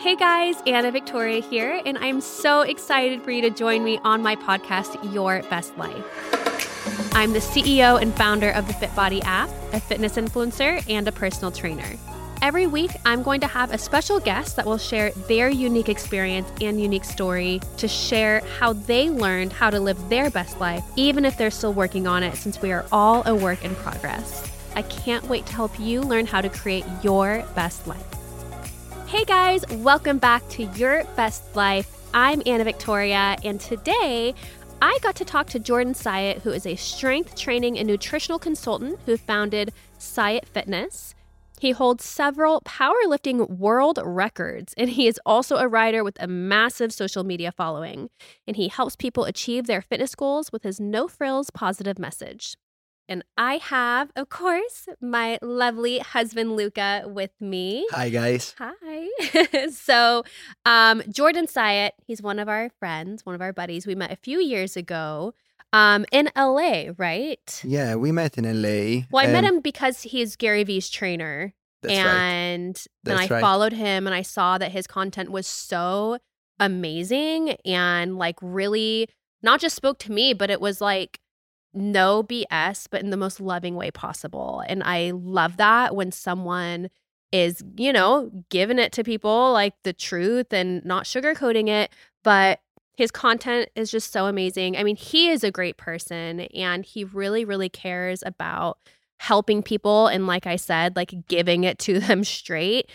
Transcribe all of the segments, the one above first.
Hey guys, Anna Victoria here, and I'm so excited for you to join me on my podcast, Your Best Life. I'm the CEO and founder of the FitBody app, a fitness influencer, and a personal trainer. Every week, I'm going to have a special guest that will share their unique experience and unique story to share how they learned how to live their best life, even if they're still working on it, since we are all a work in progress. I can't wait to help you learn how to create your best life. Hey guys, welcome back to Your Best Life. I'm Anna Victoria, and today I got to talk to Jordan Syatt, who is a strength training and nutritional consultant who founded Syatt Fitness. He holds several powerlifting world records, and he is also a writer with a massive social media following. And he helps people achieve their fitness goals with his no frills positive message. And I have, of course, my lovely husband Luca with me. Hi, guys. Hi. so, um, Jordan Syatt, he's one of our friends, one of our buddies. We met a few years ago um, in LA, right? Yeah, we met in LA. Well, I met him because he's Gary Vee's trainer. That's and right. then I right. followed him and I saw that his content was so amazing and like really not just spoke to me, but it was like no BS, but in the most loving way possible. And I love that when someone is, you know, giving it to people like the truth and not sugarcoating it, but his content is just so amazing. I mean, he is a great person and he really, really cares about helping people. And like I said, like giving it to them straight.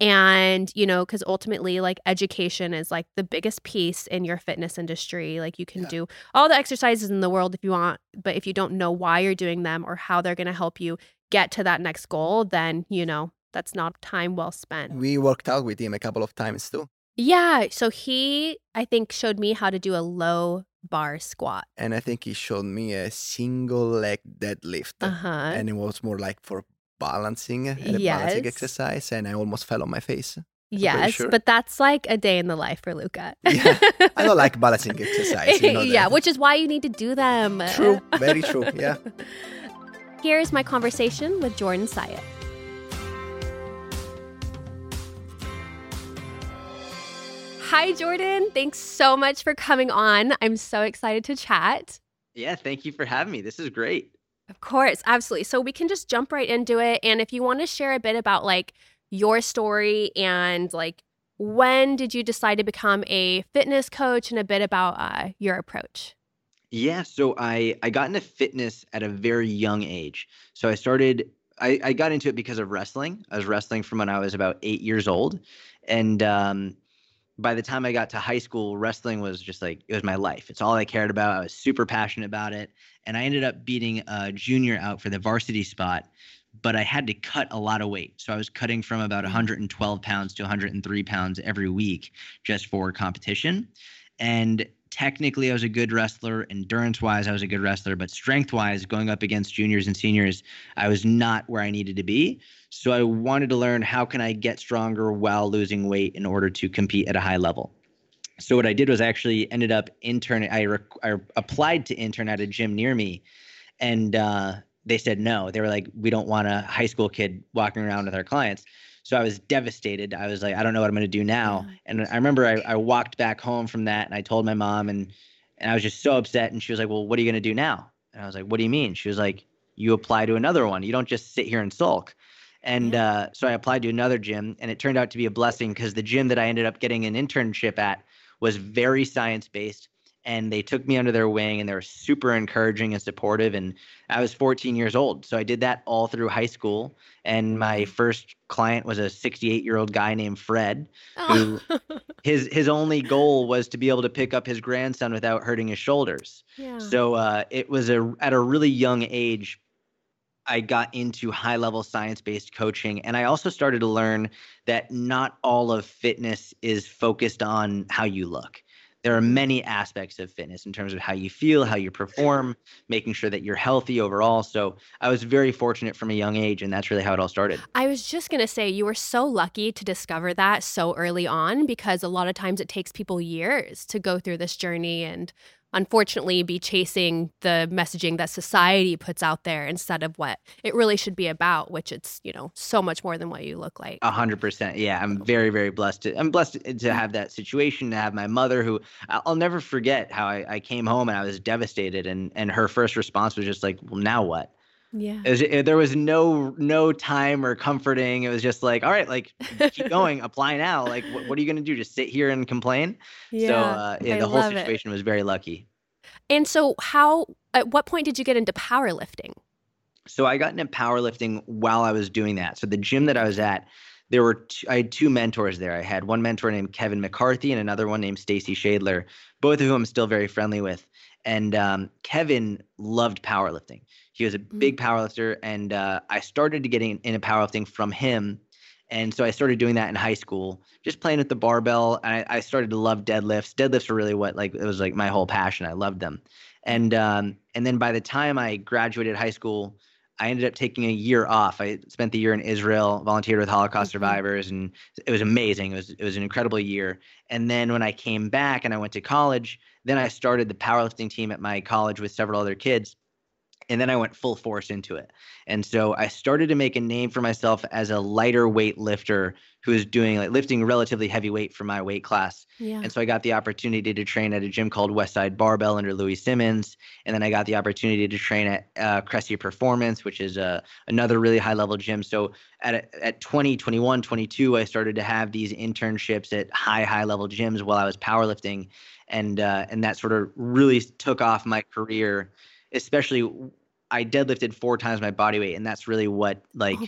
And, you know, because ultimately, like education is like the biggest piece in your fitness industry. Like, you can Yeah. do all the exercises in the world if you want, but if you don't know why you're doing them or how they're going to help you get to that next goal, then, you know, that's not time well spent. We worked out with him a couple of times too. Yeah. So he, I think, showed me how to do a low bar squat. And I think he showed me a single leg deadlift. Uh huh. And it was more like for balancing, eh, a balancing exercise. And I almost fell on my face. pretty Yes, sure. but that's like a day in the life for Luca. Yeah. I don't like balancing exercise. You know yeah, which is why you need to do them. True. Very true. Yeah. Here's my conversation with Jordan Syatt. Hi, Jordan. Thanks so much for coming on. I'm so excited to chat. Yeah, thank you for having me. This is great. Of course, absolutely. So we can just jump right into it. And if you want to share a bit about like your story and like when did you decide to become a fitness coach and a bit about uh, your approach? Yeah, so I I got into fitness at a very young age. So I started I, I got into it because of wrestling. I was wrestling from when I was about eight years old, and um, by the time I got to high school, wrestling was just like it was my life. It's all I cared about. I was super passionate about it, and I ended up beating a junior out for the varsity spot. But I had to cut a lot of weight, so I was cutting from about mm. 112 pounds to 103 pounds every week just for competition. And technically, I was a good wrestler. Endurance wise, I was a good wrestler. But strength wise, going up against juniors and seniors, I was not where I needed to be. So I wanted to learn how can I get stronger while losing weight in order to compete at a high level. So what I did was I actually ended up interning. I, rec- I applied to intern at a gym near me, and uh, they said no. They were like, we don't want a high school kid walking around with our clients. So I was devastated. I was like, I don't know what I'm going to do now. Yeah. And I remember I, I walked back home from that, and I told my mom, and and I was just so upset. And she was like, Well, what are you going to do now? And I was like, What do you mean? She was like, You apply to another one. You don't just sit here and sulk. And uh, so I applied to another gym, and it turned out to be a blessing because the gym that I ended up getting an internship at was very science based. And they took me under their wing, and they were super encouraging and supportive. And I was 14 years old, so I did that all through high school. And my first client was a 68 year old guy named Fred, who his his only goal was to be able to pick up his grandson without hurting his shoulders. yeah. So uh, it was a at a really young age. I got into high level science based coaching, and I also started to learn that not all of fitness is focused on how you look. There are many aspects of fitness in terms of how you feel, how you perform, making sure that you're healthy overall. So I was very fortunate from a young age, and that's really how it all started. I was just going to say, you were so lucky to discover that so early on because a lot of times it takes people years to go through this journey and unfortunately be chasing the messaging that society puts out there instead of what it really should be about, which it's, you know, so much more than what you look like. A hundred percent. Yeah. I'm very, very blessed. To, I'm blessed to have that situation, to have my mother who I'll never forget how I, I came home and I was devastated and, and her first response was just like, well, now what? Yeah. It was, it, there was no no time or comforting. It was just like, all right, like keep going, apply now. Like, what, what are you going to do? Just sit here and complain? Yeah. so uh, yeah, I the whole love it. situation was very lucky. And so, how, at what point did you get into powerlifting? So I got into powerlifting while I was doing that. So the gym that I was at, there were I had two mentors there. I had one mentor named Kevin McCarthy and another one named Stacy Shadler, both of whom I'm still very friendly with. And um, Kevin loved powerlifting. He was a big powerlifter, and uh, I started to get in, into powerlifting from him. And so I started doing that in high school, just playing with the barbell. And I, I started to love deadlifts. Deadlifts were really what like it was like my whole passion. I loved them. And um, and then by the time I graduated high school, I ended up taking a year off. I spent the year in Israel, volunteered with Holocaust Mhm. survivors, and it was amazing. It was it was an incredible year. And then when I came back and I went to college, then I started the powerlifting team at my college with several other kids. And then I went full force into it. And so I started to make a name for myself as a lighter weight lifter who was doing like lifting relatively heavy weight for my weight class. Yeah. And so I got the opportunity to train at a gym called Westside Barbell under Louie Simmons. And then I got the opportunity to train at uh, Cressey Performance, which is uh, another really high level gym. So at, at 20, 21, 22, I started to have these internships at high, high level gyms while I was powerlifting. And, uh, and that sort of really took off my career, especially I deadlifted four times my body weight. And that's really what, like, oh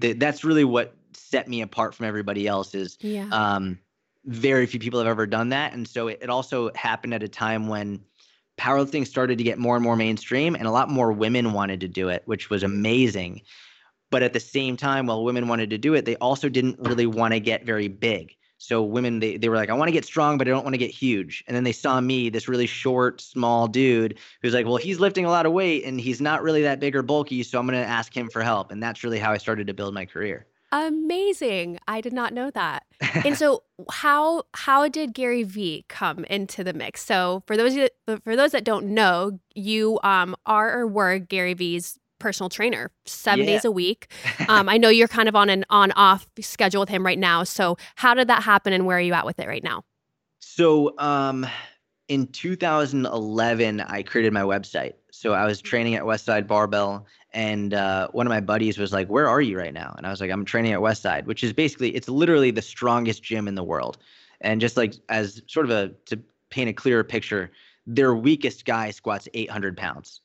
th- that's really what set me apart from everybody else is Yeah. um, very few people have ever done that. And so it, it also happened at a time when powerlifting started to get more and more mainstream and a lot more women wanted to do it, which was amazing. But at the same time, while women wanted to do it, they also didn't really want to get very big. So women, they, they were like, I want to get strong, but I don't want to get huge. And then they saw me, this really short, small dude who's like, well, he's lifting a lot of weight and he's not really that big or bulky. So I'm going to ask him for help. And that's really how I started to build my career. Amazing. I did not know that. and so how how did Gary Vee come into the mix? So for those for those that don't know, you um are or were Gary Vee's personal trainer 7 Yeah. days a week. Um I know you're kind of on an on off schedule with him right now. So how did that happen and where are you at with it right now? So, um, in 2011, I created my website. So I was training at Westside Barbell, and uh, one of my buddies was like, "Where are you right now?" And I was like, "I'm training at Westside, which is basically it's literally the strongest gym in the world." And just like as sort of a to paint a clearer picture, their weakest guy squats 800 pounds.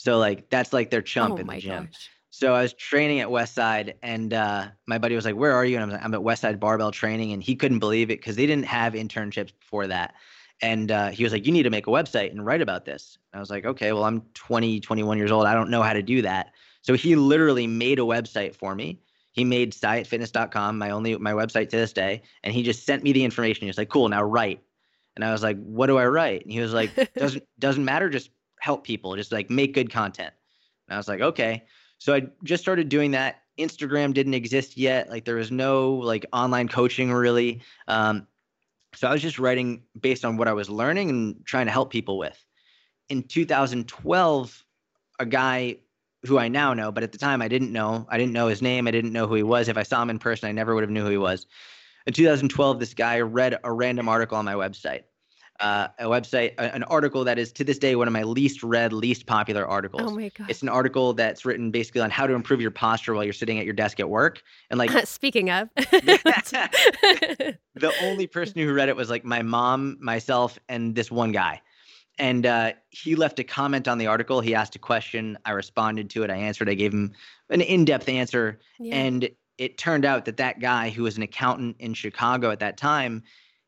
So like that's like their chump oh in my the gym. gosh. So I was training at Westside, and uh, my buddy was like, "Where are you?" And I'm like, "I'm at Westside Barbell Training," and he couldn't believe it because they didn't have internships before that. And uh, he was like, "You need to make a website and write about this." And I was like, "Okay, well, I'm 20, 21 years old. I don't know how to do that." So he literally made a website for me. He made syattfitness.com, my only my website to this day, and he just sent me the information. He was like, "Cool, now write." And I was like, "What do I write?" And he was like, "Doesn't doesn't matter. Just help people. Just like make good content." And I was like, "Okay." So I just started doing that. Instagram didn't exist yet. Like there was no like online coaching really. Um, so I was just writing based on what I was learning and trying to help people with. In 2012, a guy who I now know, but at the time I didn't know. I didn't know his name. I didn't know who he was. If I saw him in person, I never would have knew who he was. In 2012, this guy read a random article on my website. Uh, a website, a- an article that is to this day one of my least read, least popular articles. Oh my god. It's an article that's written basically on how to improve your posture while you're sitting at your desk at work. And like Speaking of. the only person who read it was like my mom, myself, and this one guy. And uh, he left a comment on the article. He asked a question. I responded to it. I answered. I gave him an in depth answer. Yeah. And it turned out that that guy, who was an accountant in Chicago at that time,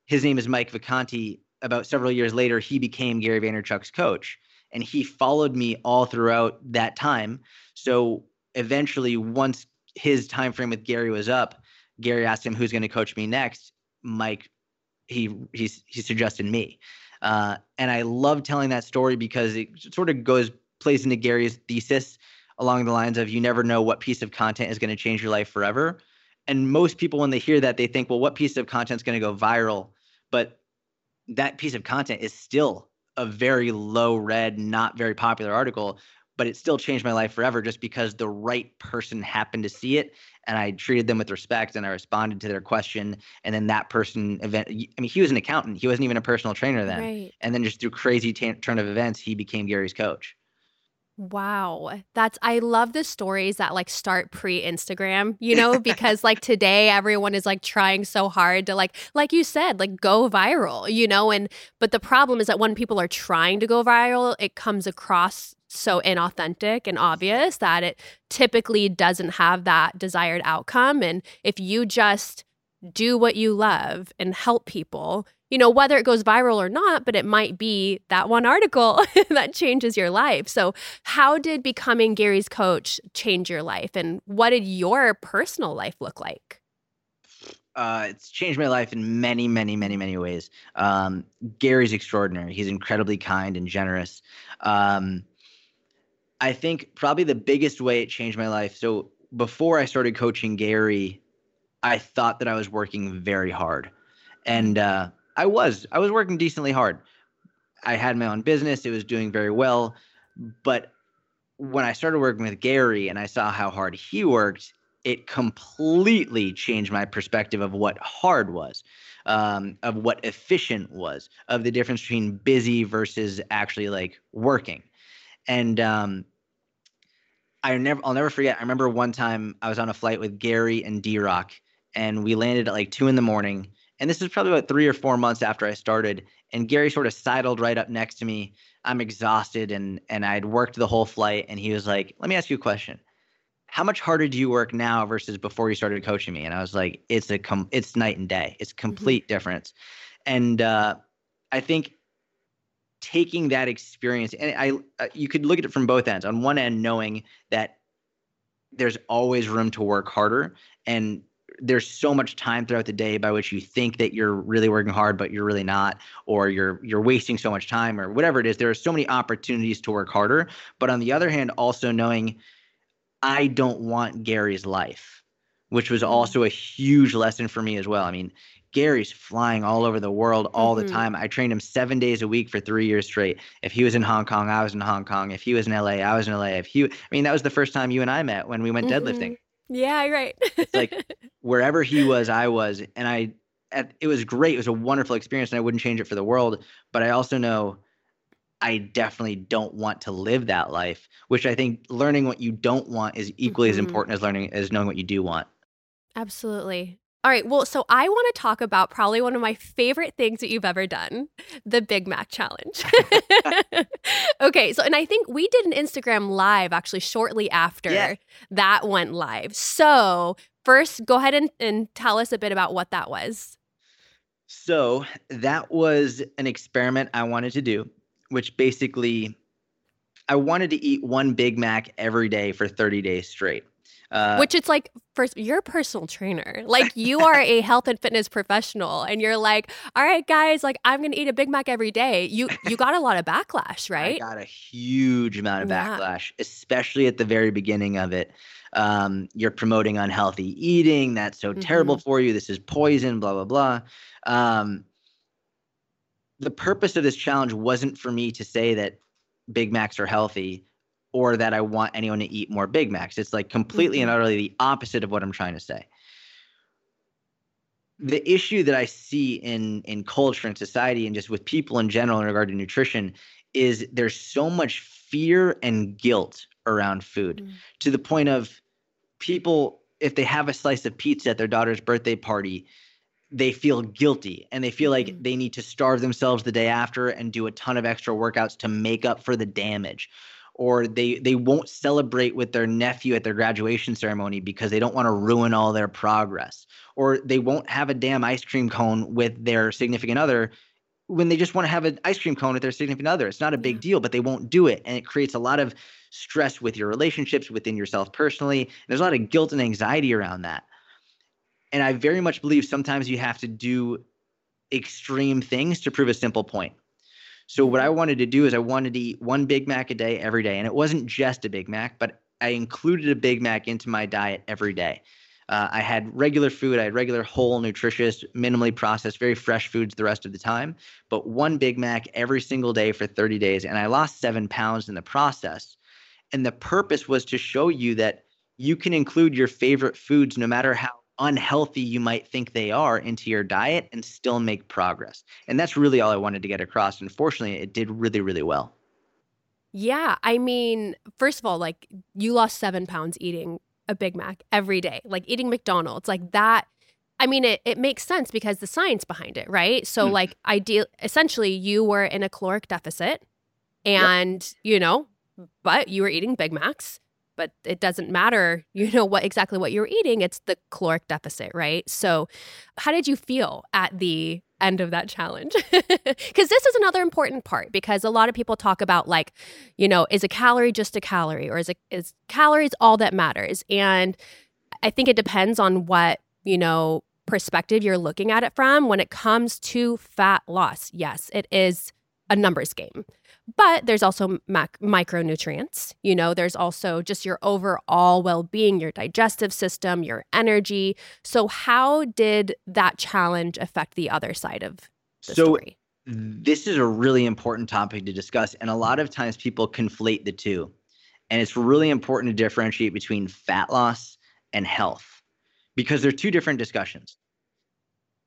his name is Mike Vacanti. About several years later, he became Gary Vaynerchuk's coach. And he followed me all throughout that time. So eventually, once his time frame with Gary was up, Gary asked him who's going to coach me next. Mike, he he he suggested me, uh, and I love telling that story because it sort of goes plays into Gary's thesis along the lines of you never know what piece of content is going to change your life forever. And most people, when they hear that, they think, well, what piece of content is going to go viral? But that piece of content is still a very low read, not very popular article, but it still changed my life forever just because the right person happened to see it and I treated them with respect and I responded to their question. And then that person event, I mean, he was an accountant. He wasn't even a personal trainer then. Right. And then just through crazy t- turn of events, he became Gary's coach. Wow. That's I love the stories that like start pre-Instagram, you know, because like today everyone is like trying so hard to like like you said, like go viral, you know, and but the problem is that when people are trying to go viral, it comes across so inauthentic and obvious that it typically doesn't have that desired outcome and if you just do what you love and help people, you know, whether it goes viral or not, but it might be that one article that changes your life. So, how did becoming Gary's coach change your life? And what did your personal life look like? Uh, it's changed my life in many, many, many, many ways. Um, Gary's extraordinary. He's incredibly kind and generous. Um, I think probably the biggest way it changed my life. So before I started coaching Gary, I thought that I was working very hard, and uh, I was. I was working decently hard. I had my own business, it was doing very well. But when I started working with Gary and I saw how hard he worked, it completely changed my perspective of what hard was, um, of what efficient was, of the difference between busy versus actually like working. And um, I never, I'll never forget. I remember one time I was on a flight with Gary and D Rock, and we landed at like two in the morning and this is probably about three or four months after I started. And Gary sort of sidled right up next to me. I'm exhausted and and I'd worked the whole flight. And he was like, "Let me ask you a question. How much harder do you work now versus before you started coaching me?" And I was like, "It's a com- it's night and day. It's mm-hmm. complete mm-hmm. difference." And uh, I think taking that experience and I uh, you could look at it from both ends. On one end, knowing that there's always room to work harder and there's so much time throughout the day by which you think that you're really working hard but you're really not or you're you're wasting so much time or whatever it is there are so many opportunities to work harder. But on the other hand also knowing i don't want gary's life which was mm-hmm. also a huge lesson for me as well. I mean gary's flying all over the world all mm-hmm. the time. I trained him seven days a week for three years straight. If he was in hong kong i was in hong kong. If he was in la i was in la if he i mean that was the first time you and i met when we went mm-hmm. deadlifting yeah, right. it's like wherever he was, I was, and I. It was great. It was a wonderful experience, and I wouldn't change it for the world. But I also know I definitely don't want to live that life, which I think learning what you don't want is equally mm-hmm. as important as learning as knowing what you do want. Absolutely. All right. Well, so I want to talk about probably one of my favorite things that you've ever done the Big Mac Challenge. okay. So, and I think we did an Instagram live actually shortly after yeah. that went live. So, first, go ahead and, and tell us a bit about what that was. So, that was an experiment I wanted to do, which basically I wanted to eat one Big Mac every day for 30 days straight. Uh, Which it's like, first, you're a personal trainer. Like, you are a health and fitness professional, and you're like, all right, guys, like, I'm going to eat a Big Mac every day. You you got a lot of backlash, right? I got a huge amount of backlash, yeah. especially at the very beginning of it. Um, you're promoting unhealthy eating. That's so mm-hmm. terrible for you. This is poison, blah, blah, blah. Um, the purpose of this challenge wasn't for me to say that Big Macs are healthy or that I want anyone to eat more Big Macs. It's like completely mm-hmm. and utterly the opposite of what I'm trying to say. The issue that I see in in culture and society and just with people in general in regard to nutrition is there's so much fear and guilt around food mm-hmm. to the point of people if they have a slice of pizza at their daughter's birthday party they feel guilty and they feel like mm-hmm. they need to starve themselves the day after and do a ton of extra workouts to make up for the damage or they they won't celebrate with their nephew at their graduation ceremony because they don't want to ruin all their progress or they won't have a damn ice cream cone with their significant other when they just want to have an ice cream cone with their significant other. It's not a big deal but they won't do it and it creates a lot of stress with your relationships within yourself personally. There's a lot of guilt and anxiety around that. And i very much believe sometimes you have to do extreme things to prove a simple point so what I wanted to do is I wanted to eat one Big Mac a day every day, and it wasn't just a Big Mac, but I included a Big Mac into my diet every day. Uh, I had regular food. I had regular, whole, nutritious, minimally processed, very fresh foods the rest of the time. But one Big Mac every single day for 30 days. And I lost seven pounds in the process. And the purpose was to show you that you can include your favorite foods no matter how unhealthy you might think they are into your diet and still make progress. And that's really all I wanted to get across. Unfortunately, it did really, really well. Yeah. I mean, first of all, like you lost seven pounds eating a Big Mac every day, like eating McDonald's, like that. I mean, it, it makes sense because the science behind it, right? So, mm. like, ideal, essentially, you were in a caloric deficit and, yep. you know, but you were eating Big Macs but it doesn't matter, you know, what exactly what you're eating. It's the caloric deficit, right? So, how did you feel at the end of that challenge? Because this is another important part because a lot of people talk about like, you know, is a calorie just a calorie or is it is calories all that matters? And I think it depends on what, you know, perspective you're looking at it from. When it comes to fat loss, yes, it is a numbers game. But there's also mac- micronutrients. You know, there's also just your overall well being, your digestive system, your energy. So, how did that challenge affect the other side of the so, story? This is a really important topic to discuss. And a lot of times people conflate the two. And it's really important to differentiate between fat loss and health because they're two different discussions.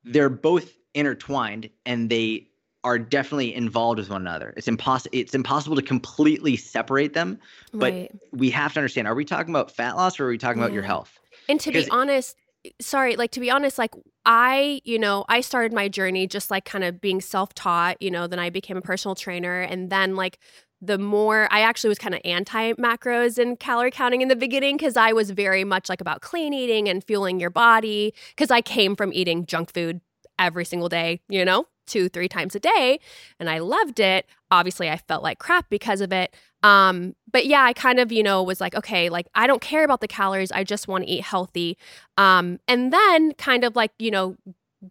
They're both intertwined and they are definitely involved with one another. It's impossible it's impossible to completely separate them, but right. we have to understand are we talking about fat loss or are we talking yeah. about your health? And to because be honest, sorry, like to be honest, like I, you know, I started my journey just like kind of being self-taught, you know, then I became a personal trainer and then like the more I actually was kind of anti macros and calorie counting in the beginning because I was very much like about clean eating and fueling your body because I came from eating junk food every single day, you know? Two, three times a day. And I loved it. Obviously, I felt like crap because of it. Um, but yeah, I kind of, you know, was like, okay, like I don't care about the calories. I just want to eat healthy. Um, and then kind of like, you know,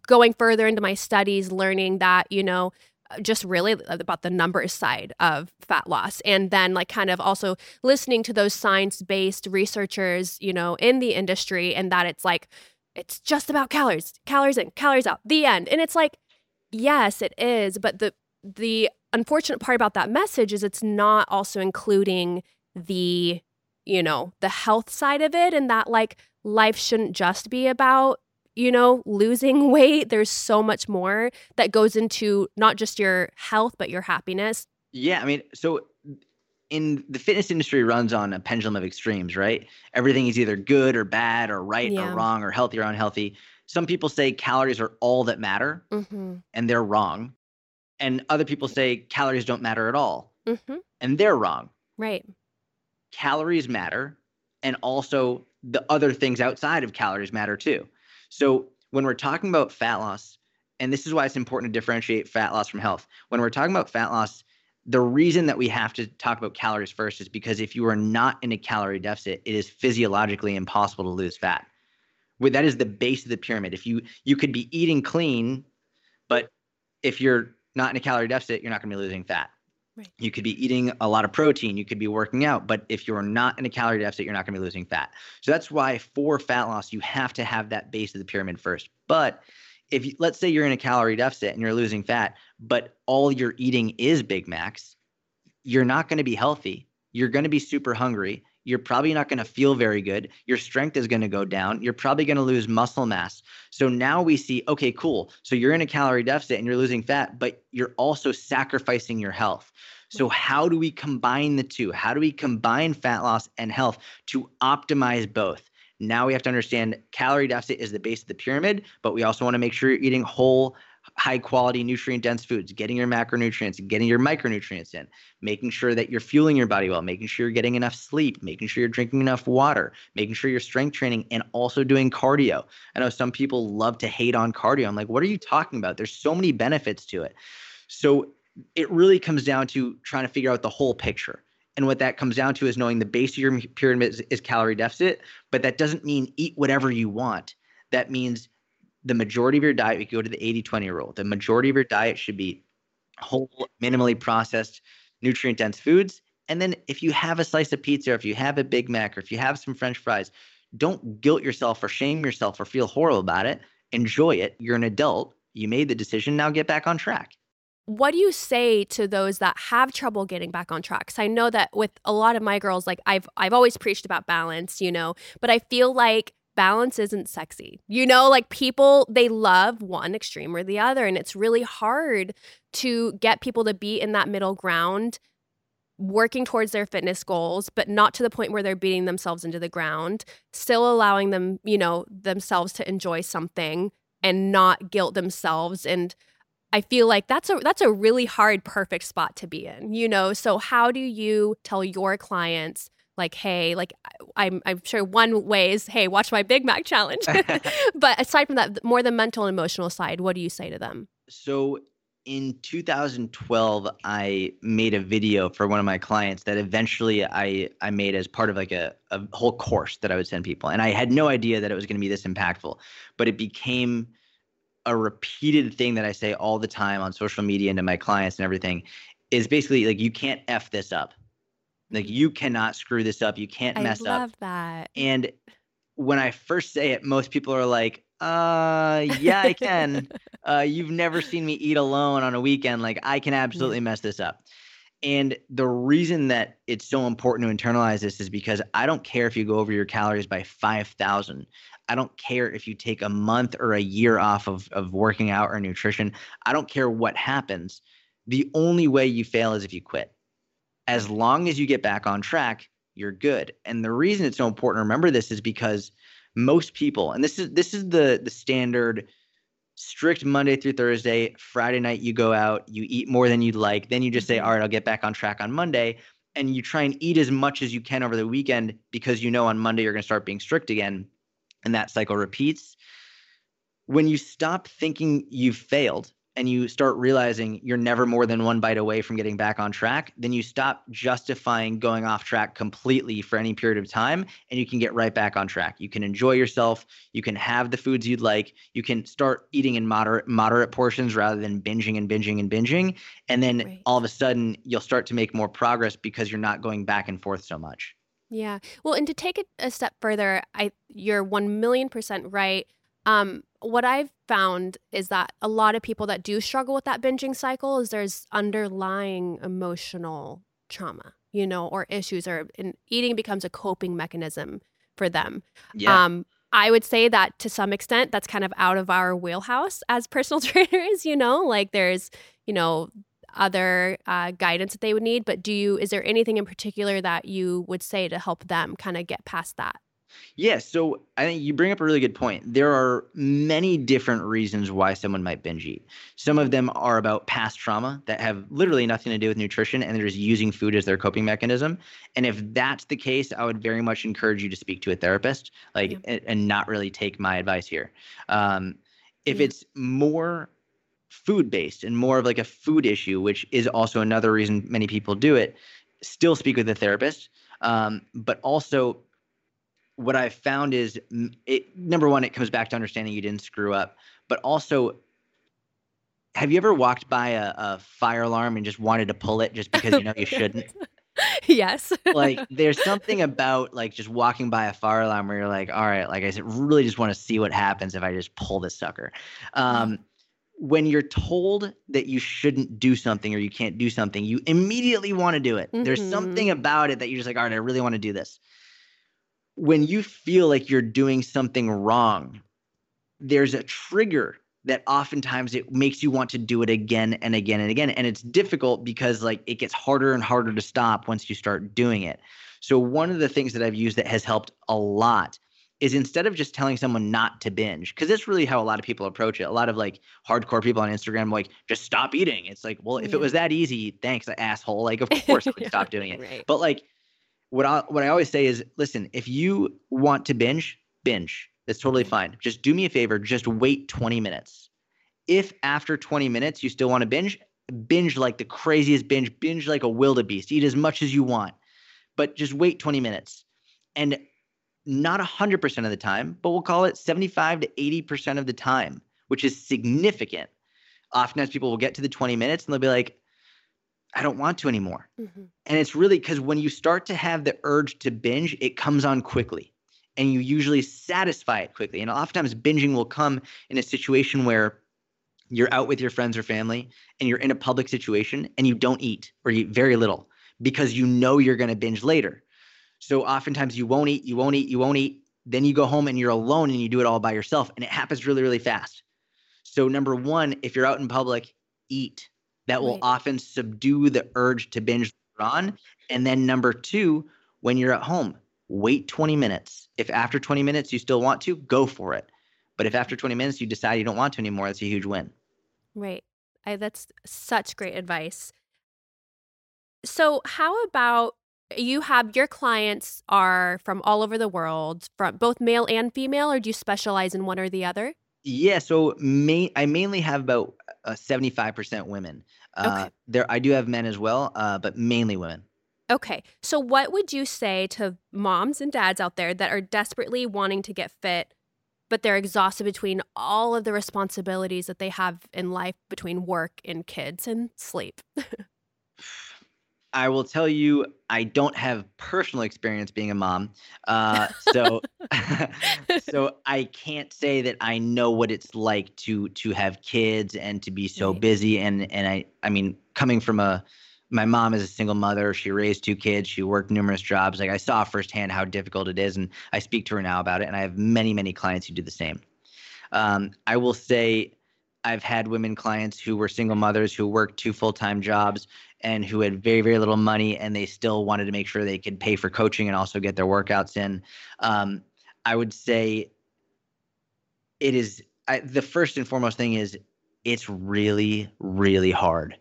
going further into my studies, learning that, you know, just really about the numbers side of fat loss and then like kind of also listening to those science-based researchers you know in the industry and that it's like it's just about calories calories in calories out the end and it's like Yes, it is, but the the unfortunate part about that message is it's not also including the you know, the health side of it and that like life shouldn't just be about you know, losing weight. There's so much more that goes into not just your health, but your happiness. Yeah. I mean, so in the fitness industry runs on a pendulum of extremes, right? Everything is either good or bad or right yeah. or wrong or healthy or unhealthy. Some people say calories are all that matter, mm-hmm. and they're wrong. And other people say calories don't matter at all, mm-hmm. and they're wrong. Right. Calories matter, and also the other things outside of calories matter too. So when we're talking about fat loss, and this is why it's important to differentiate fat loss from health. When we're talking about fat loss, the reason that we have to talk about calories first is because if you are not in a calorie deficit, it is physiologically impossible to lose fat that is the base of the pyramid. If you you could be eating clean, but if you're not in a calorie deficit, you're not going to be losing fat. Right. You could be eating a lot of protein, you could be working out, but if you're not in a calorie deficit, you're not going to be losing fat. So that's why for fat loss, you have to have that base of the pyramid first. But if you, let's say you're in a calorie deficit and you're losing fat, but all you're eating is Big Macs, you're not going to be healthy. You're going to be super hungry you're probably not going to feel very good. Your strength is going to go down. You're probably going to lose muscle mass. So now we see, okay, cool. So you're in a calorie deficit and you're losing fat, but you're also sacrificing your health. So, how do we combine the two? How do we combine fat loss and health to optimize both? Now we have to understand calorie deficit is the base of the pyramid, but we also want to make sure you're eating whole, high quality nutrient dense foods, getting your macronutrients, getting your micronutrients in, making sure that you're fueling your body well, making sure you're getting enough sleep, making sure you're drinking enough water, making sure you're strength training and also doing cardio. I know some people love to hate on cardio. I'm like, what are you talking about? There's so many benefits to it. So it really comes down to trying to figure out the whole picture. And what that comes down to is knowing the base of your pyramid is, is calorie deficit, but that doesn't mean eat whatever you want. That means the majority of your diet, we go to the 80 20 rule. The majority of your diet should be whole, minimally processed, nutrient dense foods. And then if you have a slice of pizza, or if you have a Big Mac, or if you have some French fries, don't guilt yourself or shame yourself or feel horrible about it. Enjoy it. You're an adult. You made the decision. Now get back on track. What do you say to those that have trouble getting back on track? Because I know that with a lot of my girls, like I've I've always preached about balance, you know, but I feel like balance isn't sexy. You know, like people they love one extreme or the other, and it's really hard to get people to be in that middle ground working towards their fitness goals but not to the point where they're beating themselves into the ground still allowing them you know themselves to enjoy something and not guilt themselves and i feel like that's a that's a really hard perfect spot to be in you know so how do you tell your clients like hey like i'm i'm sure one way is hey watch my big mac challenge. But aside from that more the mental and emotional side what do you say to them? So in 2012 i made a video for one of my clients that eventually i i made as part of like a, a whole course that i would send people. And i had no idea that it was going to be this impactful but it became a repeated thing that i say all the time on social media and to my clients and everything is basically like you can't f this up like you cannot screw this up. You can't mess up. I love up that. And when i first say it most people are like uh yeah i can. Uh you've never seen me eat alone on a weekend. Like i can absolutely mess this up. And the reason that it's so important to internalize this is because i don't care if you go over your calories by 5000 i don't care if you take a month or a year off of, of working out or nutrition. I don't care what happens. The only way you fail is if you quit as long as you get back on track you're good. And the reason it's so important to remember this is because most people and this is this is the the standard strict monday through thursday friday night you go out you eat more than you'd like then you just say Mhm. all right i'll get back on track on monday. And you try and eat as much as you can over the weekend because you know on monday you're going to start being strict again and that cycle repeats. When you stop thinking you've failed and you start realizing you're never more than one bite away from getting back on track, then you stop justifying going off track completely for any period of time and you can get right back on track. You can enjoy yourself, you can have the foods you'd like, you can start eating in moderate moderate portions rather than binging and binging and binging, and then Right. all of a sudden you'll start to make more progress because you're not going back and forth so much. Yeah. Well, and to take it a step further, I you're 1 million percent right. Um, what I've found is that a lot of people that do struggle with that binging cycle is there's underlying emotional trauma, you know, or issues or and eating becomes a coping mechanism for them. Yeah. Um, I would say that to some extent, that's kind of out of our wheelhouse as personal trainers, you know, like there's, you know, other uh, guidance that they would need. But do you, is there anything in particular that you would say to help them kind of get past that? Yeah, so I think you bring up a really good point. There are many different reasons why someone might binge eat. Some of them are about past trauma that have literally nothing to do with nutrition and they're just using food as their coping mechanism. And if that's the case, I would very much encourage you to speak to a therapist, like Yeah. and, and not really take my advice here. Um, if Yeah. it's more food based and more of like a food issue, which is also another reason many people do it, still speak with a therapist. Um, but also what I've found is it number one, it comes back to understanding you didn't screw up, but also have you ever walked by a, a fire alarm and just wanted to pull it just because you know you shouldn't? yes. like there's something about like just walking by a fire alarm where you're like, all right, like I said, really just want to see what happens if I just pull this sucker. Um, when you're told that you shouldn't do something or you can't do something, you immediately want to do it. There's Mhm. something about it that you're just like, all right, I really want to do this. When you feel like you're doing something wrong, there's a trigger that oftentimes it makes you want to do it again and again and again. And it's difficult because like it gets harder and harder to stop once you start doing it. So one of the things that I've used that has helped a lot is instead of just telling someone not to binge, because that's really how a lot of people approach it. A lot of like hardcore people on Instagram, like, just stop eating. It's like, well, if Yeah. it was that easy, thanks, asshole. Like, of course I would stop doing it. Right. But like what I what I always say is, listen, if you want to binge, binge. That's totally mm-hmm. fine. Just do me a favor, just wait 20 minutes. If after 20 minutes you still want to binge, binge like the craziest binge, binge like a wildebeest. Eat as much as you want. But just wait 20 minutes. And not 100% of the time, but we'll call it 75 to 80% of the time, which is significant. Oftentimes people will get to the 20 minutes and they'll be like, I don't want to anymore. Mhm. And it's really because when you start to have the urge to binge, it comes on quickly. and you usually satisfy it quickly. And oftentimes binging will come in a situation where you're out with your friends or family and you're in a public situation and you don't eat or eat very little because you know you're going to binge later. So oftentimes you won't eat, you won't eat, you won't eat. Then you go home and you're alone and you do it all by yourself and it happens really, really fast. So, number one, if you're out in public, eat. That will right. often subdue the urge to binge on. And then number two, when you're at home, wait 20 minutes. If after 20 minutes you still want to, go for it. But if after 20 minutes you decide you don't want to anymore, that's a huge win. Right. I, that's such great advice. So, how about you have your clients are from all over the world, from both male and female, or do you specialize in one or the other? Yeah, so main, I mainly have about uh, seventy-five percent women. Uh, okay. There, I do have men as well, uh, but mainly women. Okay, so what would you say to moms and dads out there that are desperately wanting to get fit, but they're exhausted between all of the responsibilities that they have in life between work and kids and sleep? I will tell you, I don't have personal experience being a mom, uh, so so I can't say that I know what it's like to to have kids and to be so right. busy. And and I I mean, coming from a my mom is a single mother. She raised two kids. She worked numerous jobs. Like I saw firsthand how difficult it is, and I speak to her now about it. And I have many many clients who do the same. Um, I will say I've had women clients who were single mothers who worked two full time jobs and who had very very little money and they still wanted to make sure they could pay for coaching and also get their workouts in. Um, i would say it is I, the first and foremost thing is it's really really hard.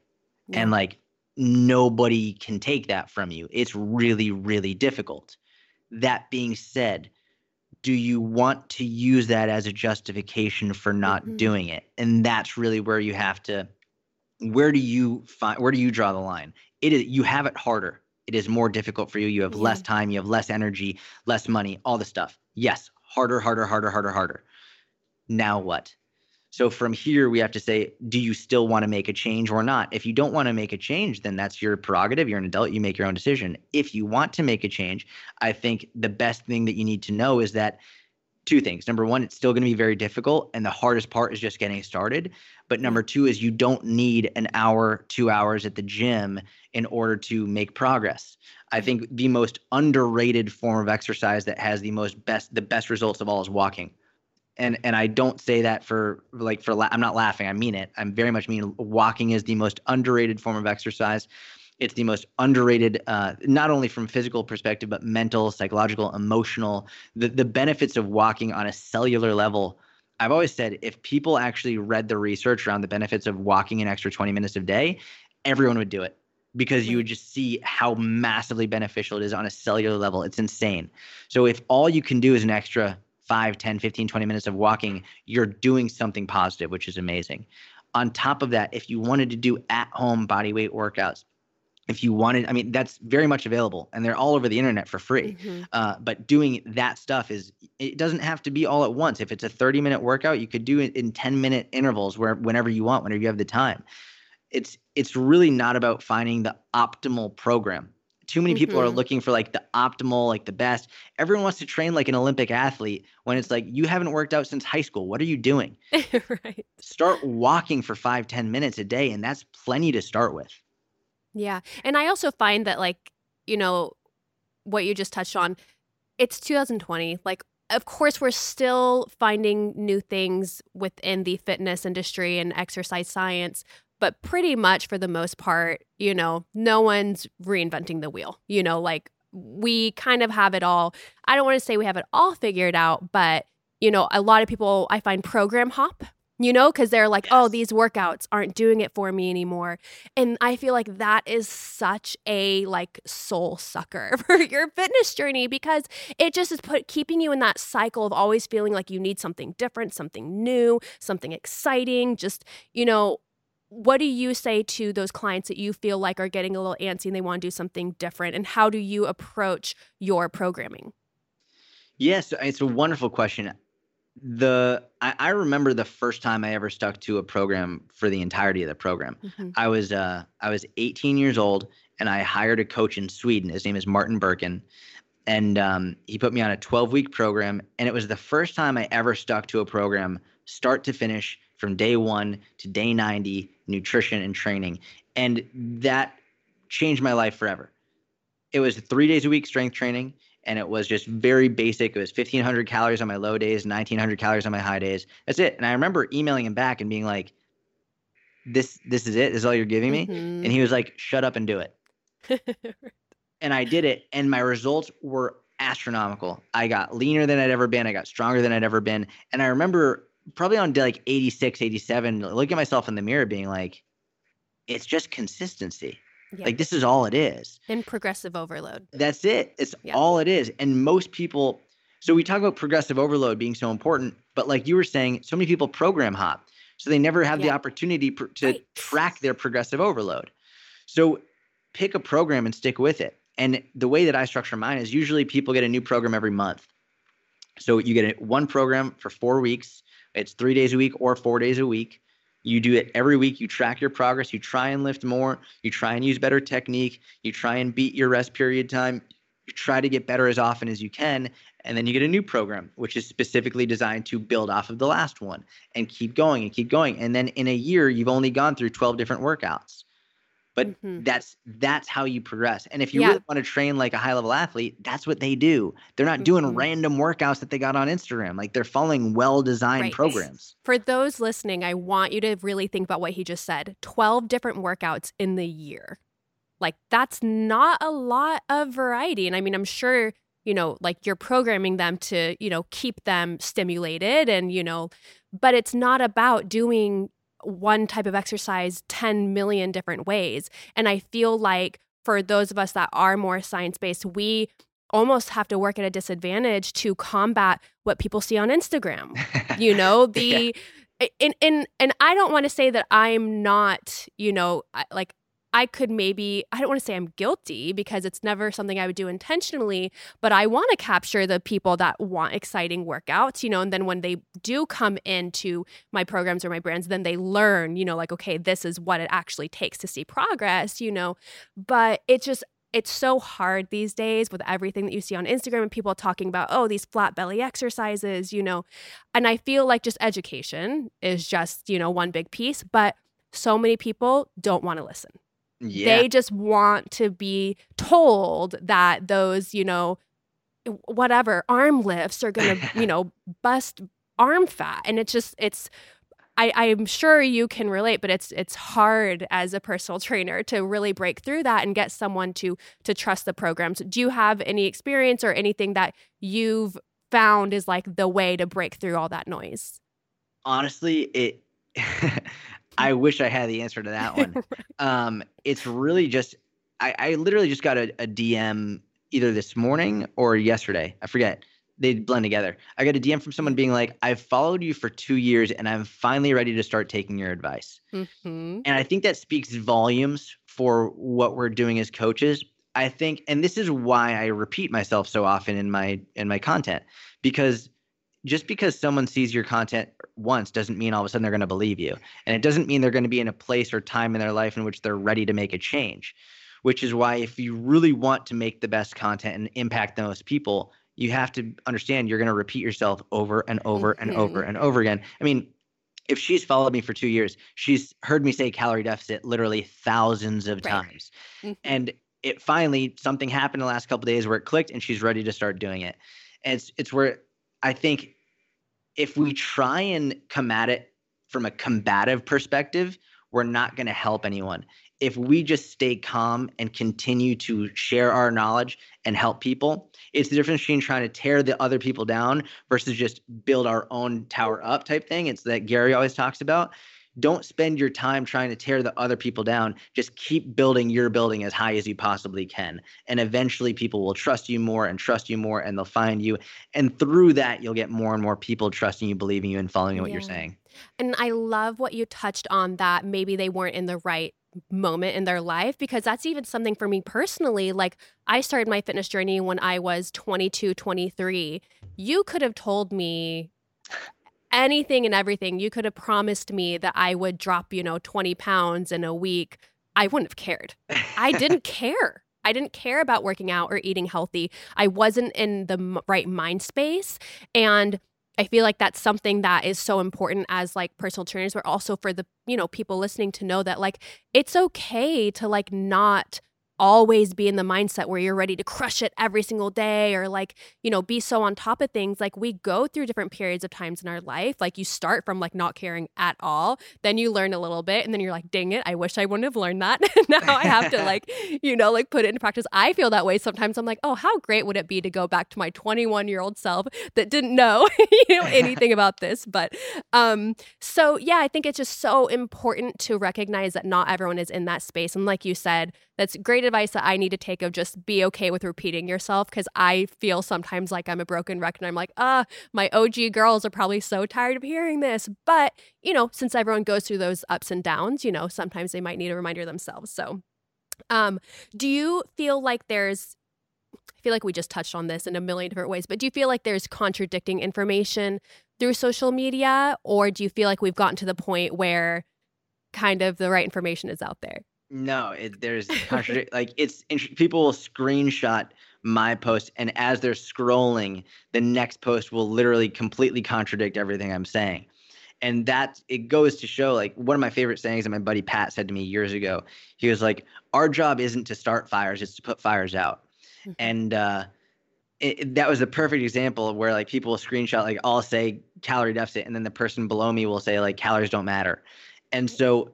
Yeah. and like nobody can take that from you. It's really really difficult. That being said do you want to use that as a justification for not mm-hmm. doing it? And that's really where you have to where do you find where do you draw the line? It is you have it harder. It is more difficult for you. You have yeah. less time. You have less energy less money all the stuff. Yes harder harder harder harder harder. Now what so from here we have to say do you still want to make a change or not if you don't want to make a change then that's your prerogative you're an adult you make your own decision if you want to make a change i think the best thing that you need to know is that two things. Number one, it's still going to be very difficult, and the hardest part is just getting started. But number two is you don't need an hour, two hours at the gym in order to make progress. I think the most underrated form of exercise that has the most best the best results of all is walking. And and I don't say that for like for la- I'm not laughing. I mean it. I'm very much mean walking is the most underrated form of exercise. It's the most underrated, uh, not only from physical perspective, but mental, psychological, emotional. The the benefits of walking on a cellular level. I've always said if people actually read the research around the benefits of walking an extra 20 minutes a day, everyone would do it because you would just see how massively beneficial it is on a cellular level. It's insane. So if all you can do is an extra 5, 10, 15, 20 minutes of walking, you're doing something positive, which is amazing. On top of that, if you wanted to do at home body weight workouts, if you wanted i mean that's very much available and they're all over the internet for free mm-hmm. uh, but doing that stuff is it doesn't have to be all at once if it's a 30 minute workout you could do it in 10 minute intervals where whenever you want whenever you have the time it's it's really not about finding the optimal program too many people mm-hmm. are looking for like the optimal like the best everyone wants to train like an olympic athlete when it's like you haven't worked out since high school what are you doing right start walking for five ten minutes a day and that's plenty to start with yeah. And I also find that, like, you know, what you just touched on, it's 2020. Like, of course, we're still finding new things within the fitness industry and exercise science, but pretty much for the most part, you know, no one's reinventing the wheel. You know, like we kind of have it all. I don't want to say we have it all figured out, but, you know, a lot of people I find program hop you know, because they're like, oh, yes. oh, these workouts aren't doing it for me anymore. And I feel like that is such a like soul sucker for your fitness journey because it just is put keeping you in that cycle of always feeling like you need something different, something new, something exciting. Just, you know, what do you say to those clients that you feel like are getting a little antsy and they want to do something different? And how do you approach your programming? Yes, it's a wonderful question the I, I, remember the first time I ever stuck to a program for the entirety of the program. Mm-hmm. I was uh I was 18 years old and I hired a coach in Sweden. His name is Martin Berkhan. and um, he put me on a 12 week program, and it was the first time I ever stuck to a program, start to finish, from day one to day 90, nutrition and training, and that changed my life forever. It was three days a week strength training and it was just very basic. It was 1500 calories on my low days, 1900 calories on my high days. That's it. And I remember emailing him back and being like, "This, this is it. This is all you're giving me." Mhm. And he was like, "Shut up and do it." and I did it, and my results were astronomical. I got leaner than I'd ever been. I got stronger than I'd ever been. And I remember probably on like 86, 87, looking at myself in the mirror, being like, "It's just consistency. Yeah. Like this is all it is." and progressive overload. That's it. It's Yeah. all it is. And most people, so we talk about progressive overload being so important, but like you were saying, so many people program hop. So they never have the opportunity pr- to Right. track their progressive overload. So pick a program and stick with it. And the way that I structure mine is usually people get a new program every month. So you get a- one program for four weeks. It's three days a week or four days a week. You do it every week. You track your progress. You try and lift more. You try and use better technique. You try and beat your rest period time. You try to get better as often as you can. And then you get a new program, which is specifically designed to build off of the last one and keep going and keep going. And then in a year, you've only gone through 12 different workouts. But Mhm. that's that's how you progress. And if you Yeah. really want to train like a high level athlete, that's what they do. They're not doing Mhm. random workouts that they got on Instagram. Like they're following well designed Right. programs. For those listening, I want you to really think about what he just said 12 different workouts in the year. Like, that's not a lot of variety. And I mean, I'm sure, you know, like you're programming them to, you know, keep them stimulated and, you know, but it's not about doing one type of exercise 10 million different ways. And I feel like for those of us that are more science based, we almost have to work at a disadvantage to combat what people see on Instagram you know the and and and I don't want to say that I'm not you know like I could maybe I don't want to say I'm guilty because it's never something I would do intentionally but I want to capture the people that want exciting workouts you know and then when they do come into my programs or my brands then they learn you know like okay this is what it actually takes to see progress you know but it just it's so hard these days with everything that you see on Instagram and people talking about oh these flat belly exercises you know and I feel like just education is just, you know, one big piece, but so many people don't want to listen. Yeah. They just want to be told that those, you know, whatever arm lifts are going to, you know, bust arm fat. And it's just, it's, I, I'm sure you can relate, but it's it's hard as a personal trainer to really break through that and get someone to to trust the programs. Do you have any experience or anything that you've found is like the way to break through all that noise? honestly, it I wish I had the answer to that one. um, it's really just I, I literally just got a, a DM either this morning or yesterday. I forget. They blend together. I got a DM from someone being like, I've followed you for two years and I'm finally ready to start taking your advice. hmm And I think that speaks volumes for what we're doing as coaches. I think, and this is why I repeat myself so often in my in my content, because just because someone sees your content once doesn't mean all of a sudden they're going to believe you. And it doesn't mean they're going to be in a place or time in their life in which they're ready to make a change. Which is why if you really want to make the best content and impact the most people, you have to understand you're going to repeat yourself over and over and over and over again. I mean, if she's followed me for two years, she's heard me say calorie deficit literally thousands of Right. times. Mhm. And it finally something happened in the last couple days where it clicked and she's ready to start doing it. And it's it's where I think if we try and come at it from a combative perspective, we're not going to help anyone. If we just stay calm and continue to share our knowledge and help people, it's the difference between trying to tear the other people down versus just build our own tower up type thing. It's that Gary always talks about. Don't spend your time trying to tear the other people down. Just keep building your building as high as you possibly can. And eventually people will trust you more and trust you more and they'll find you. And through that, you'll get more and more people trusting you, believing you, and following what you're saying. And I love what you touched on that maybe they weren't in the right moment in their life because that's even something for me personally. Like I started my fitness journey when I was 22, 23. You could have told me anything and everything. You could have promised me that I would drop, you know, 20 pounds in a week. I wouldn't have cared. I didn't care. I didn't care about working out or eating healthy. I wasn't in the right mind space. And I feel like that's something that is so important as like personal trainers, but also for the, you know, people listening to know that like it's okay to like not always be in the mindset where you're ready to crush it every single day or like you know be so on top of things like we go through different periods of times in our life like you start from like not caring at all then you learn a little bit and then you're like dang it i wish i wouldn't have learned that. Now i have to like you know like put it into practice. I feel that way sometimes. I'm like oh how great would it be to go back to my 21 year old self that didn't know you know anything about this? But um so yeah i think it's just so important to recognize that not everyone is in that space and like you said that's great advice that I need to take of just be okay with repeating yourself because I feel sometimes like I'm a broken record and I'm like, ah, my OG girls are probably so tired of hearing this. But, you know, since everyone goes through those ups and downs, you know, sometimes they might need a reminder themselves. So, um, do you feel like there's I feel like we just touched on this in a million different ways, but do you feel like there's contradicting information through social media, or do you feel like we've gotten to the point where kind of the right information is out there? No, it, there's like it's people will screenshot my post and as they're scrolling, the next post will literally completely contradict everything I'm saying. And that it goes to show like one of my favorite sayings that my buddy Pat said to me years ago. He was like, "Our job isn't to start fires; it's to put fires out." Mm-hmm. And uh, it, that was a perfect example of where like people will screenshot like I'll say calorie deficit, and then the person below me will say like calories don't matter. And so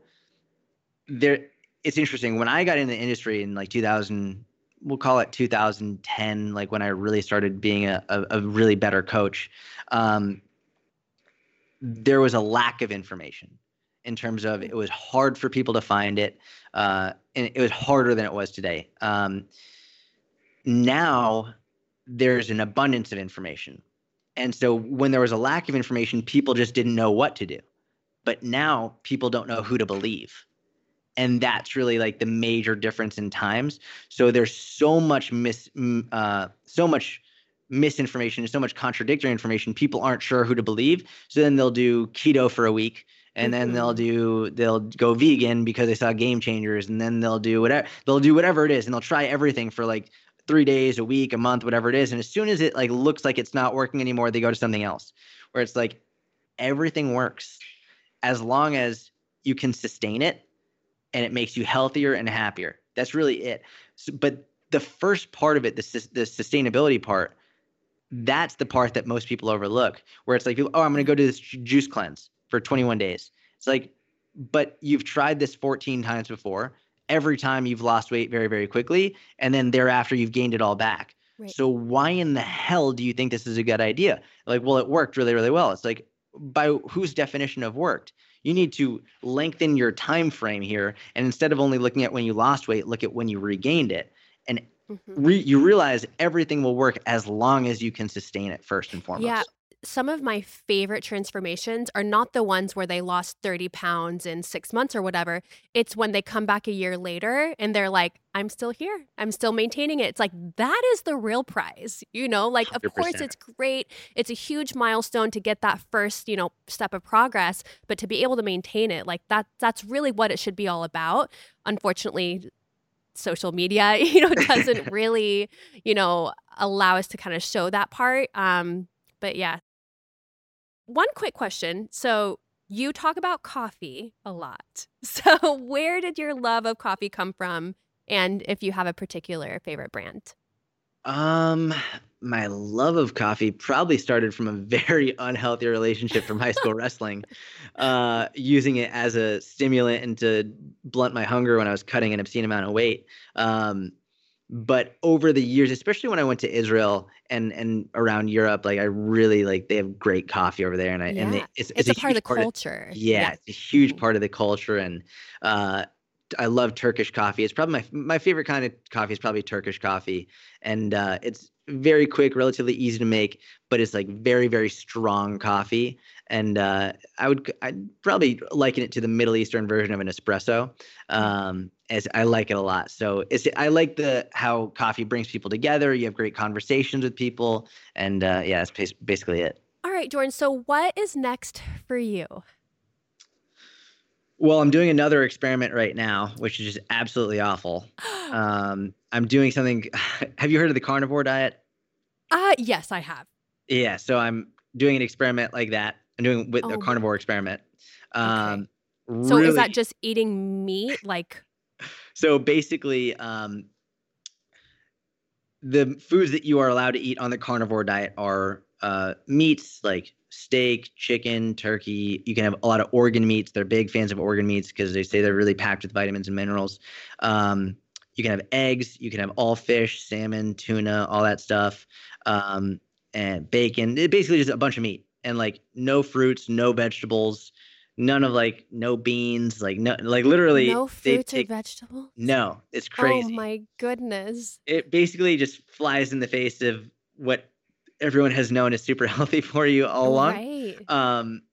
there it's interesting when I got in the industry in like 2000, we'll call it 2010, like when I really started being a, a, a really better coach. Um, there was a lack of information in terms of it was hard for people to find it, uh, and it was harder than it was today. Um, now there's an abundance of information. And so when there was a lack of information, people just didn't know what to do. But now people don't know who to believe and that's really like the major difference in times. So there's so much mis uh, so much misinformation and so much contradictory information people aren't sure who to believe. So then they'll do keto for a week and then they'll mm-hmm. do they'll go vegan because they saw game changers and then they'll do whatever they'll do whatever it is and they'll try everything for like three days a week a month whatever it is. And as soon as it like looks like it's not working anymore they go to something else where it's like everything works as long as you can sustain it and it makes you healthier and happier. That's really it. So, but the first part of it, the, the sustainability part, that's the part that most people overlook, where it's like, oh, I'm going to go to this juice cleanse for 21 days. It's like, but you've tried this 14 times before. Every time you've lost weight very, very quickly. And then thereafter, you've gained it all back. Right. So why in the hell do you think this is a good idea? Like, well, it worked really, really well. It's like, by whose definition of worked? You need to lengthen your time frame here and instead of only looking at when you lost weight look at when you regained it and mm-hmm. re- you realize everything will work as long as you can sustain it first and foremost yeah some of my favorite transformations are not the ones where they lost 30 pounds in six months or whatever. It's when they come back a year later and they're like, I'm still here. I'm still maintaining it. It's like, that is the real prize. You know, like, 100%. of course, it's great. It's a huge milestone to get that first, you know, step of progress, but to be able to maintain it, like, that, that's really what it should be all about. Unfortunately, social media you know doesn't really you know allow us to kind of show that part um but yeah one quick question. So, you talk about coffee a lot. So, where did your love of coffee come from? And if you have a particular favorite brand? Um, my love of coffee probably started from a very unhealthy relationship from high school wrestling, uh, using it as a stimulant and to blunt my hunger when I was cutting an obscene amount of weight. Um, but over the years especially when i went to israel and and around europe like i really like they have great coffee over there and i yeah. and they, it's, it's, it's, a, part of the part culture of, yeah, yeah, it's a huge part of the culture and uh I love Turkish coffee. It's probably my my favorite kind of coffee is probably Turkish coffee, and uh, it's very quick, relatively easy to make, but it's like very very strong coffee. And uh, I would I'd probably liken it to the Middle Eastern version of an espresso. Um, as I like it a lot. So it's I like the how coffee brings people together. You have great conversations with people, and uh, yeah, that's basically it. All right, Jordan. So what is next for you? Well, I'm doing another experiment right now, which is just absolutely awful. Um, I'm doing something. have you heard of the carnivore diet? Uh yes, I have. Yeah, so I'm doing an experiment like that. I'm doing with Oh, a carnivore experiment. Um, So is that just eating meat? Like So basically, um, the foods that you are allowed to eat on the carnivore diet are uh, meats like steak, chicken, turkey. You can have a lot of organ meats. They're big fans of organ meats because they say they're really packed with vitamins and minerals. Um, you can have eggs. You can have all fish, salmon, tuna, all that stuff, um, and bacon. It basically just a bunch of meat and like no fruits, no vegetables, none of like no beans, like no, like literally no they fruits or vegetables? no, it's crazy. Oh my goodness. It basically just flies in the face of what everyone has known is super healthy for you all along. Right. Um,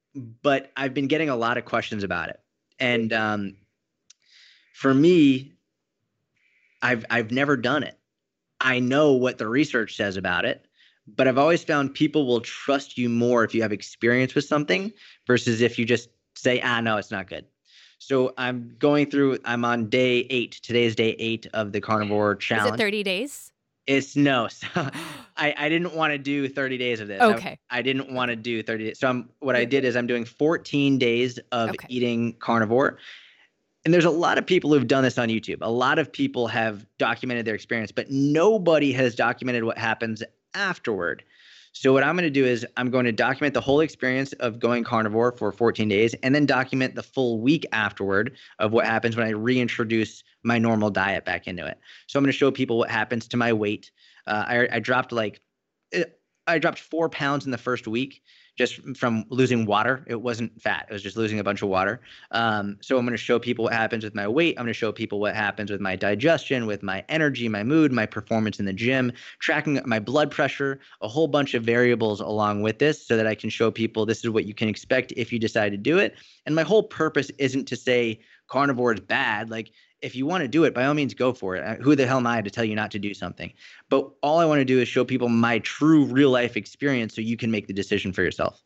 but I've been getting a lot of questions about it, and um, for me, I've I've never done it. I know what the research says about it, but I've always found people will trust you more if you have experience with something versus if you just say, "Ah, no, it's not good." So I'm going through. I'm on day eight. Today's day eight of the carnivore challenge. Is it 30 days? It's no. So I, I didn't want to do 30 days of this. I- Okay. I, didn't want to do 30 days. So I'm what I did is I'm doing 14 days of Okay. eating carnivore. And there's a lot of people who've done this on YouTube. A lot of people have documented their experience, but nobody has documented what happens afterward. So what I'm going to do is I'm going to document the whole experience of going carnivore for 14 days and then document the full week afterward of what happens when I reintroduce my normal diet back into it. So I'm going to show people what happens to my weight. Uh, I, I dropped like, eh, I dropped four pounds in the first week just from losing water. It wasn't fat. It was just losing a bunch of water. Um, so I'm going to show people what happens with my weight. I'm going to show people what happens with my digestion, with my energy, my mood, my performance in the gym, tracking my blood pressure, a whole bunch of variables along with this so that I can show people this is what you can expect if you decide to do it. And my whole purpose isn't to say carnivore is bad. Like, if you want to do it, by all means, go for it. Uh, Who the hell am I to tell you not to do something? But all I want to do is show people my true real life experience so you can make the decision for yourself.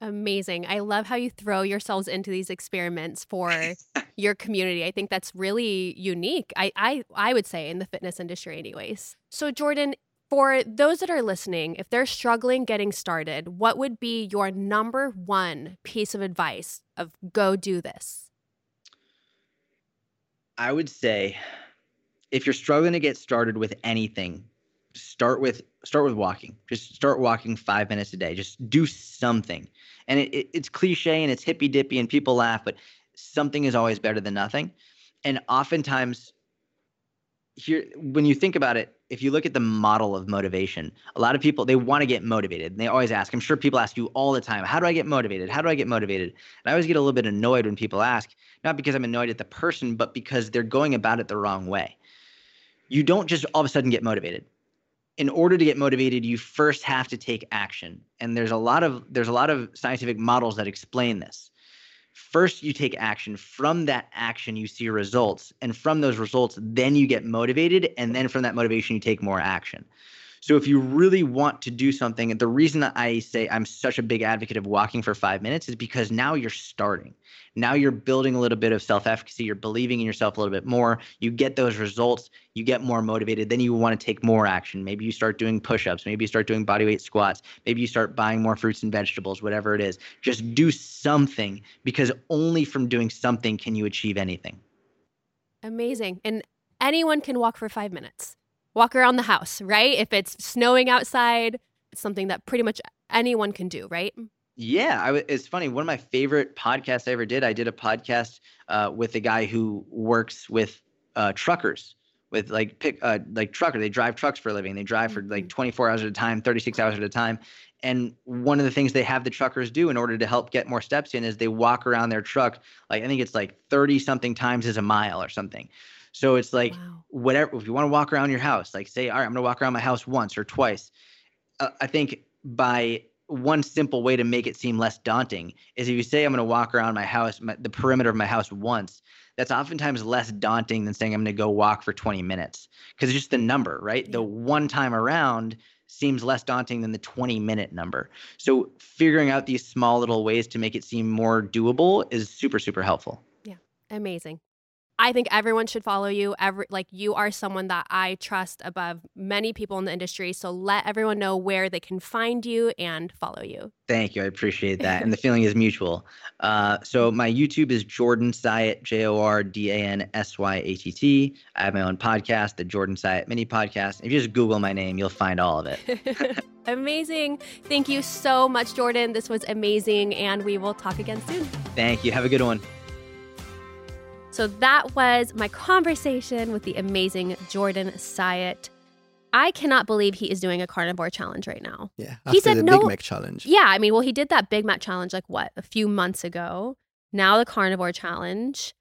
Amazing. I love how you throw yourselves into these experiments for your community. I think that's really unique. I, I I would say in the fitness industry anyways. So Jordan, for those that are listening, if they're struggling getting started, what would be your number one piece of advice of go do this? I would say if you're struggling to get started with anything, start with start with walking. Just start walking five minutes a day. Just do something. And it, it, it's cliche and it's hippy dippy and people laugh, but something is always better than nothing. And oftentimes, here when you think about it, if you look at the model of motivation, a lot of people they want to get motivated. And they always ask. I'm sure people ask you all the time, "How do I get motivated? How do I get motivated?" And I always get a little bit annoyed when people ask, not because I'm annoyed at the person, but because they're going about it the wrong way. You don't just all of a sudden get motivated. In order to get motivated, you first have to take action. And there's a lot of there's a lot of scientific models that explain this. First, you take action. From that action, you see results. And from those results, then you get motivated. And then from that motivation, you take more action. So if you really want to do something, and the reason that I say I'm such a big advocate of walking for five minutes is because now you're starting. Now you're building a little bit of self efficacy. You're believing in yourself a little bit more. You get those results. You get more motivated. Then you want to take more action. Maybe you start doing push ups. Maybe you start doing bodyweight squats. Maybe you start buying more fruits and vegetables, whatever it is. Just do something because only from doing something can you achieve anything. Amazing. And anyone can walk for five minutes. Walk around the house, right? If it's snowing outside, it's something that pretty much anyone can do, right? Yeah, I w- it's funny. One of my favorite podcasts I ever did. I did a podcast uh, with a guy who works with uh, truckers, with like pick uh, like trucker. They drive trucks for a living. They drive for like Mhm. 24 hours at a time, 36 hours at a time. And one of the things they have the truckers do in order to help get more steps in is they walk around their truck like I think it's like 30 something times as a mile or something. So it's like wow. whatever if you want to walk around your house like say all right i'm going to walk around my house once or twice uh, i think by one simple way to make it seem less daunting is if you say i'm going to walk around my house my, the perimeter of my house once that's oftentimes less daunting than saying i'm going to go walk for 20 minutes because it's just the number right the one time around seems less daunting than the 20 minute number so figuring out these small little ways to make it seem more doable is super super helpful Yeah, Amazing. I think everyone should follow you. Every like you are someone that I trust above many people in the industry. So let everyone know where they can find you and follow you. Thank you. I appreciate that. And the feeling is mutual. Uh, so my YouTube is Jordan Syatt, J O R D A N S Y A T T. I have my own podcast, the Jordan Syatt Mini Podcast. If you just Google my name, you'll find all of it. amazing. Thank you so much, Jordan. This was amazing. And we will talk again soon. Thank you. Have a good one. So that was my conversation with the amazing Jordan Syatt. I cannot believe he is doing a carnivore challenge right now. Yeah. He said the no- Big Mac challenge. Yeah, I mean, well, he did that Big Mac challenge like what, a few months ago. Now the carnivore challenge.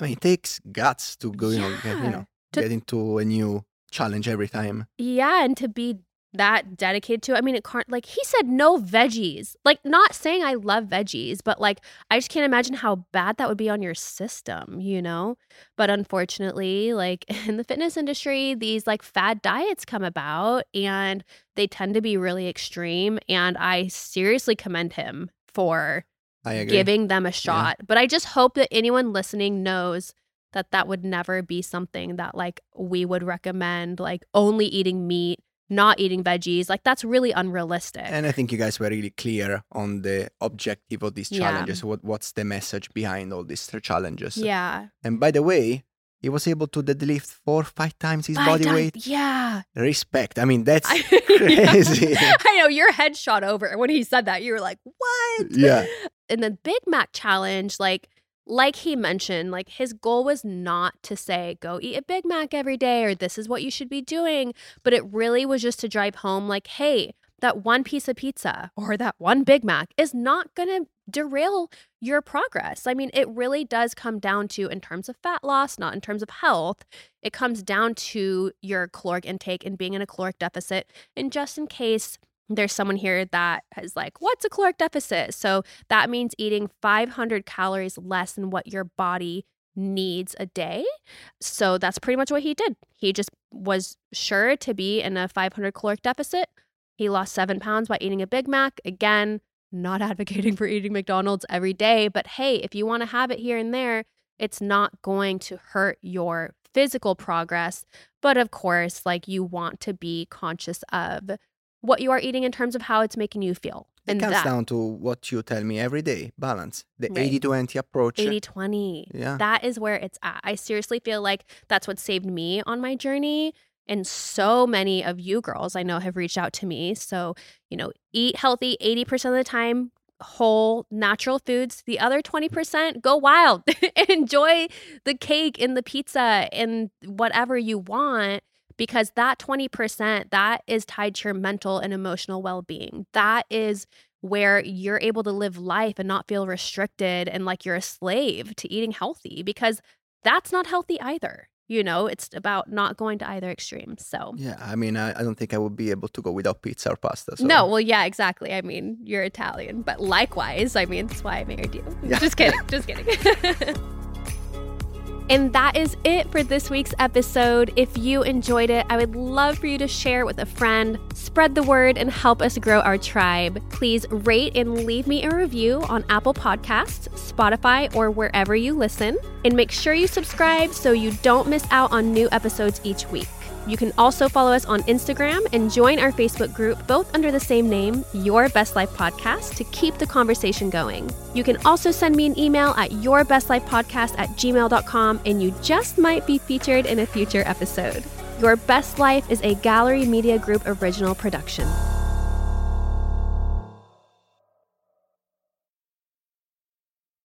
I mean, it takes guts to go, you know, get, you know, To- get into a new challenge every time. Yeah, and to be that dedicated to. I mean, it can't like he said no veggies. Like not saying I love veggies, but like I just can't imagine how bad that would be on your system, you know? But unfortunately, like in the fitness industry, these like fad diets come about and they tend to be really extreme and I seriously commend him for I agree. giving them a shot. But I just hope that anyone listening knows that that would never be something that like we would recommend like only eating meat, not eating veggies. Like that's really unrealistic. And I think you guys were really clear on the objective of these Yeah. challenges. What what's the message behind all these challenges? yeah. And by the way, he was able to deadlift four, five times his Five body times- weight. Yeah. Respect. I mean, that's I- crazy. I know your head shot over when he said that. You were like, "What?" Yeah. In the Big Mac challenge, like like he mentioned, like his goal was not to say go eat a Big Mac every day or this is what you should be doing, but it really was just to drive home like, "Hey, that one piece of pizza or that one Big Mac is not going to derail your progress. I mean, it really does come down to, in terms of fat loss, not in terms of health, it comes down to your caloric intake and being in a caloric deficit. And just in case there's someone here that is like, what's a caloric deficit? So that means eating 500 calories less than what your body needs a day. So that's pretty much what he did. He just was sure to be in a 500 caloric deficit. He lost seven pounds by eating a Big Mac. Again, not advocating for eating McDonald's every day, but hey, if you want to have it here and there, it's not going to hurt your physical progress. But of course, like you want to be conscious of what you are eating in terms of how it's making you feel. It And comes that down to what you tell me every day balance. The Right. 80 20 approach. 80 20. Yeah. That is where it's at. I seriously feel like that's what saved me on my journey. And so many of you girls I know have reached out to me. So, you know, eat healthy 80% of the time, whole natural foods. The other 20%, go wild. Enjoy the cake and the pizza and whatever you want because that 20% that is tied to your mental and emotional well-being. That is where you're able to live life and not feel restricted and like you're a slave to eating healthy because that's not healthy either. You know, it's about not going to either extreme. So, Yeah, I mean, I, I don't think I would be able to go without pizza or pasta. So. no, well, yeah, exactly. I mean, you're Italian, but likewise, I mean, that's why I married you. Yeah. Just kidding. Just kidding. And that is it for this week's episode. If you enjoyed it, I would love for you to share it with a friend, spread the word, and help us grow our tribe. Please rate and leave me a review on Apple Podcasts, Spotify, or wherever you listen. And make sure you subscribe so you don't miss out on new episodes each week. You can also follow us on Instagram and join our Facebook group, both under the same name, Your Best Life Podcast, to keep the conversation going. You can also send me an email at yourbestlifepodcast at gmail.com, and you just might be featured in a future episode. Your Best Life is a Gallery Media Group original production.